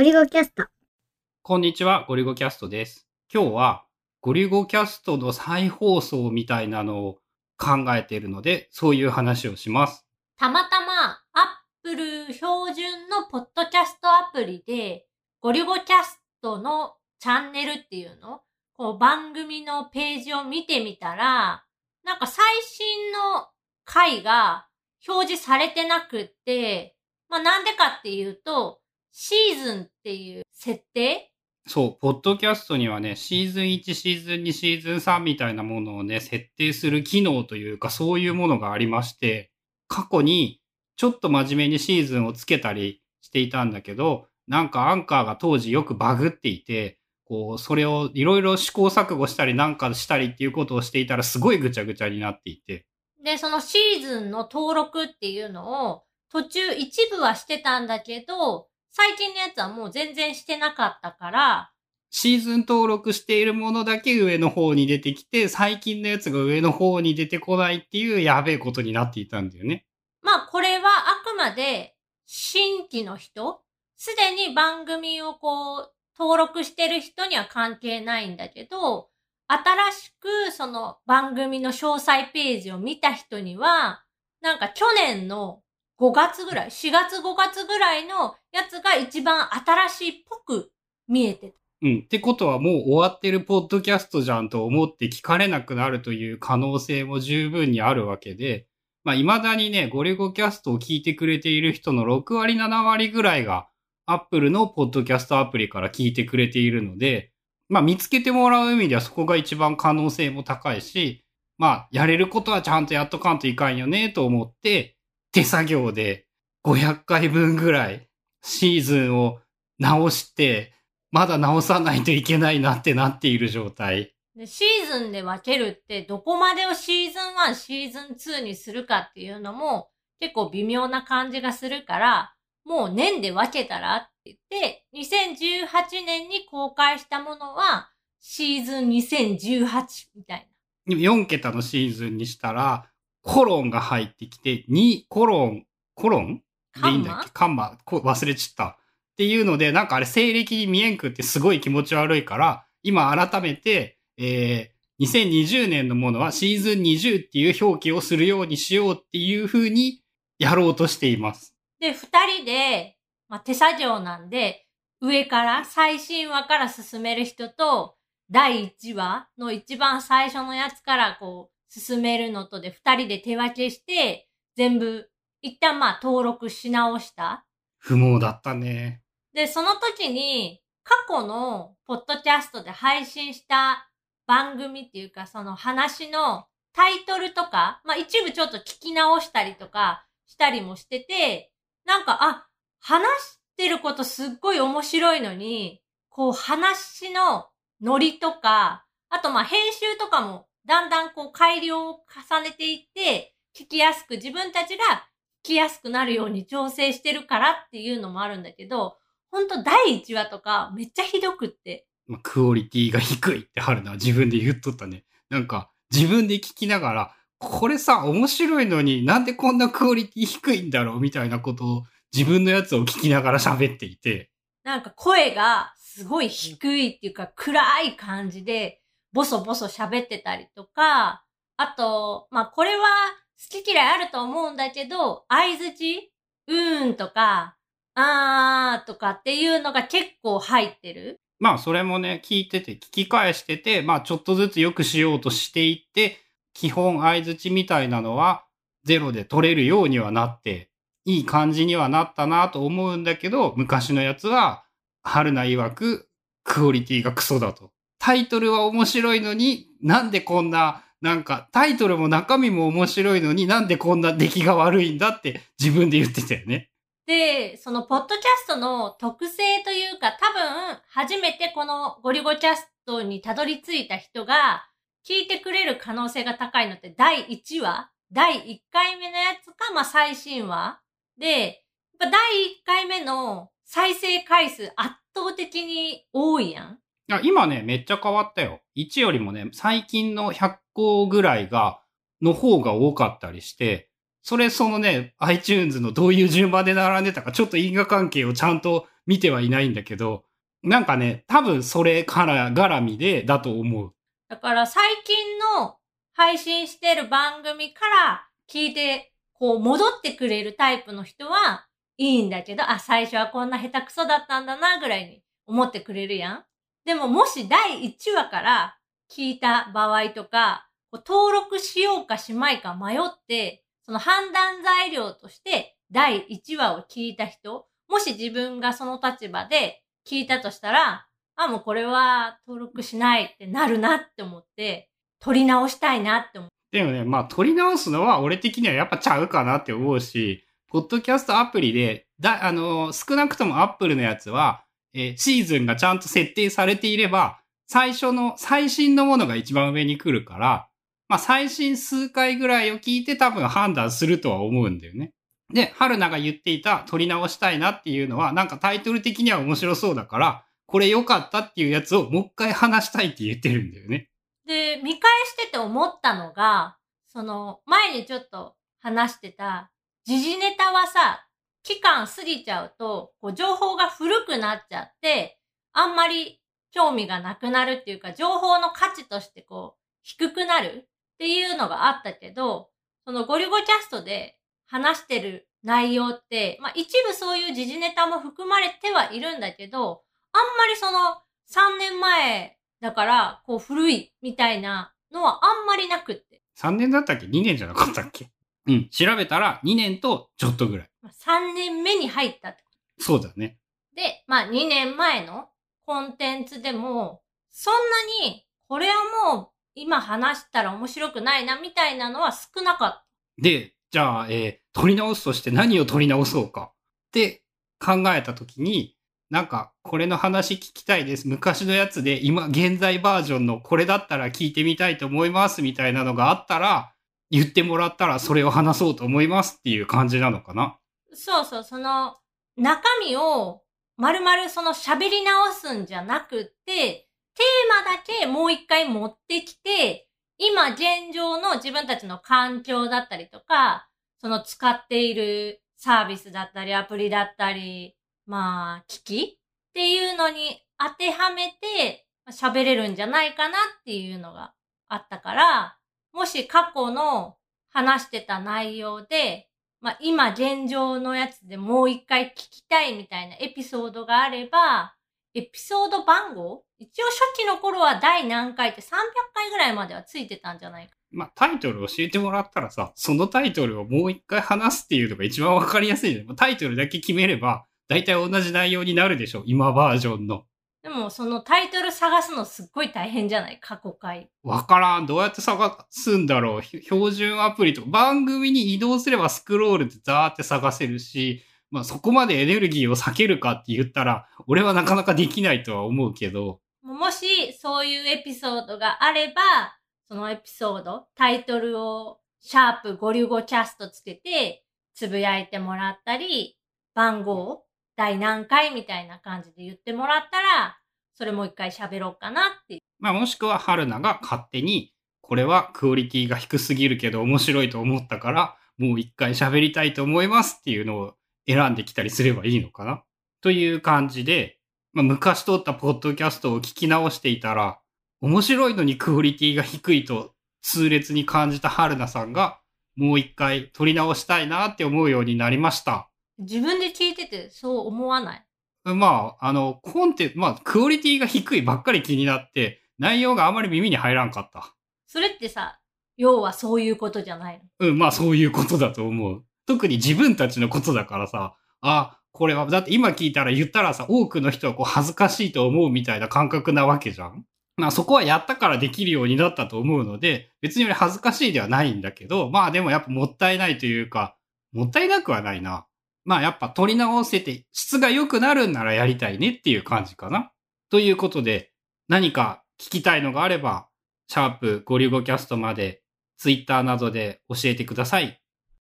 ゴリゴキャスト。こんにちは、ゴリゴキャストです。今日は、ゴリゴキャストの再放送みたいなのを考えているので、そういう話をします。たまたま、アップル標準のポッドキャストアプリで、ゴリゴキャストのチャンネルっていうのこう番組のページを見てみたら、なんか最新の回が表示されてなくって、まあなんでかっていうと、シーズンっていう設定？そう、ポッドキャストにはね、シーズン1、シーズン2、シーズン3みたいなものをね、設定する機能というか、そういうものがありまして、過去にちょっと真面目にシーズンをつけたりしていたんだけど、なんかアンカーが当時よくバグっていて、こう、それをいろいろ試行錯誤したりなんかしたりっていうことをしていたらすごいぐちゃぐちゃになっていて、で、そのシーズンの登録っていうのを途中一部はしてたんだけど、最近のやつはもう全然してなかったから、シーズン登録しているものだけ上の方に出てきて、最近のやつが上の方に出てこないっていうやべえことになっていたんだよね。まあこれはあくまで新規の人、すでに番組をこう登録してる人には関係ないんだけど、新しくその番組の詳細ページを見た人には、なんか去年の5月ぐらい、4月5月ぐらいのやつが一番新しいっぽく見えてた。うん。ってことはもう終わってるポッドキャストじゃんと思って聞かれなくなるという可能性も十分にあるわけで、まあ未だにね、ゴリゴキャストを聞いてくれている人の6割7割ぐらいが Apple のポッドキャストアプリから聞いてくれているので、まあ見つけてもらう意味ではそこが一番可能性も高いし、まあやれることはちゃんとやっとかんといかんよねと思って、手作業で500回分ぐらいシーズンを直して、まだ直さないといけないなってなっている状態。で、シーズンで分けるって、どこまでをシーズン1、シーズン2にするかっていうのも、結構微妙な感じがするから、もう年で分けたらって言って、2018年に公開したものは、シーズン2018みたい4桁のシーズンにしたら、コロンが入ってきて、2コロン、コロン？な。でいいんだっけ？カンマこ忘れちった。っていうので、なんかあれ西暦に見えんくってすごい気持ち悪いから、今改めて、えー、2020年のものはシーズン20っていう表記をするようにしようっていう風にやろうとしています。で、二人で、まあ、手作業なんで、上から、最新話から進める人と、第1話の一番最初のやつからこう、進めるのとで二人で手分けして、全部、一旦まあ登録し直した。不毛だったね。で、その時に、過去のポッドキャストで配信した番組っていうか、その話のタイトルとか、まあ一部ちょっと聞き直したりとかしたりもしてて、なんか、あ、話してることすっごい面白いのに、こう話のノリとか、あとまあ編集とかもだんだんこう改良を重ねていって、聞きやすく自分たちが聞きやすくなるように調整してるからっていうのもあるんだけど、ほんと第1話とかめっちゃひどくって。まあ、クオリティが低いって春菜は自分で言っとったね。なんか、自分で聞きながら、これさ、面白いのになんでこんなクオリティ低いんだろうみたいなことを自分のやつを聞きながら喋っていて、なんか声がすごい低いっていうか暗い感じでボソボソ喋ってたりとか、あと、まあこれは好き嫌いあると思うんだけど、相づちうーんとか、あーとかっていうのが結構入ってる。まあそれもね、聞いてて、聞き返してて、まあちょっとずつ良くしようとしていって、基本相づちみたいなのはゼロで取れるようにはなって、いい感じにはなったなと思うんだけど、昔のやつは、春菜曰く、クオリティがクソだと。タイトルは面白いのに、なんでこんな、なんか、タイトルも中身も面白いのになんでこんな出来が悪いんだって自分で言ってたよね。で、そのポッドキャストの特性というか多分初めてこのゴリゴキャストにたどり着いた人が聞いてくれる可能性が高いのって第1話？第1回目のやつか、まあ最新話？で、やっぱ第1回目の再生回数圧倒的に多いやん。や今ね、めっちゃ変わったよ。1よりもね、最近の100個ぐらいが、の方が多かったりして、それそのね、iTunes のどういう順番で並んでたか、ちょっと因果関係をちゃんと見てはいないんだけど、なんかね、多分それから絡みでだと思う。だから最近の配信してる番組から聞いて、こう戻ってくれるタイプの人はいいんだけど、あ、最初はこんな下手くそだったんだなぐらいに思ってくれるやん。でももし第1話から聞いた場合とか、登録しようかしまいか迷って、その判断材料として第1話を聞いた人、もし自分がその立場で聞いたとしたら、あ、もうこれは登録しないってなるなって思って、撮り直したいなって思って。でもね、まあ撮り直すのは俺的にはやっぱちゃうかなって思うし、ポッドキャストアプリで、だ、あの、少なくともアップルのやつは、えー、シーズンがちゃんと設定されていれば、最初の、最新のものが一番上に来るから、まあ最新数回ぐらいを聞いて多分判断するとは思うんだよね。で、春菜が言っていた撮り直したいなっていうのは、なんかタイトル的には面白そうだから、これ良かったっていうやつをもう一回話したいって言ってるんだよね。で、見返してて思ったのが、その、前にちょっと話してた、時事ネタはさ、期間過ぎちゃうと、こう、情報が古くなっちゃって、あんまり興味がなくなるっていうか、情報の価値としてこう、低くなるっていうのがあったけど、そのゴリゴキャストで話してる内容って、まあ一部そういう時事ネタも含まれてはいるんだけど、あんまりその3年前だからこう古いみたいなのはあんまりなくって。3年だったっけ ?2 年じゃなかったっけ？うん。調べたら2年とちょっとぐらい。3年目に入ったってこと。そうだね。で、まあ2年前のコンテンツでも、そんなにこれはもう今話したら面白くないなみたいなのは少なかった。で、じゃあ、えー、取り直すとして何を取り直そうかって考えたときに、なんか、これの話聞きたいです。昔のやつで、今、現在バージョンのこれだったら聞いてみたいと思いますみたいなのがあったら、言ってもらったらそれを話そうと思いますっていう感じなのかな？そうそう、その、中身を、まるまるその喋り直すんじゃなくて、テーマだけもう一回持ってきて、今現状の自分たちの環境だったりとか、その使っているサービスだったり、アプリだったり、まあ、機器っていうのに当てはめて喋れるんじゃないかなっていうのがあったから、もし過去の話してた内容で、まあ今現状のやつでもう一回聞きたいみたいなエピソードがあれば、エピソード番号一応初期の頃は第何回って300回ぐらいまではついてたんじゃないか。まあ、タイトル教えてもらったらさ、そのタイトルをもう一回話すっていうのが一番わかりやすいじゃん。タイトルだけ決めれば、大体同じ内容になるでしょ。今バージョンの。でも、そのタイトル探すのすっごい大変じゃない？過去回。わからん。どうやって探すんだろう。標準アプリとか、番組に移動すればスクロールでザーって探せるし、まあそこまでエネルギーを避けるかって言ったら、俺はなかなかできないとは思うけど。もし、そういうエピソードがあれば、そのエピソード、タイトルを、シャープゴリュゴキャストつけて、つぶやいてもらったり、番号第何回みたいな感じで言ってもらったら、それもう一回喋ろうかなってまあもしくは春菜が勝手に、これはクオリティが低すぎるけど面白いと思ったから、もう一回喋りたいと思いますっていうのを選んできたりすればいいのかなという感じで、まあ、昔撮ったポッドキャストを聞き直していたら、面白いのにクオリティが低いと痛烈に感じた春菜さんが、もう一回撮り直したいなって思うようになりました。自分で聞いててそう思わない？まあ、あの、コンテまあ、クオリティが低いばっかり気になって、内容があまり耳に入らんかった。それってさ、要はそういうことじゃないの？うん、まあそういうことだと思う。特に自分たちのことだからさ、あ、これは、だって今聞いたら言ったらさ、多くの人はこう恥ずかしいと思うみたいな感覚なわけじゃんまあそこはやったからできるようになったと思うので、別に俺恥ずかしいではないんだけど、まあでもやっぱもったいないというか、もったいなくはないな。まあやっぱ取り直せて質が良くなるんならやりたいねっていう感じかな。ということで、何か聞きたいのがあれば、シャープゴリゴキャストまでツイッターなどで教えてください。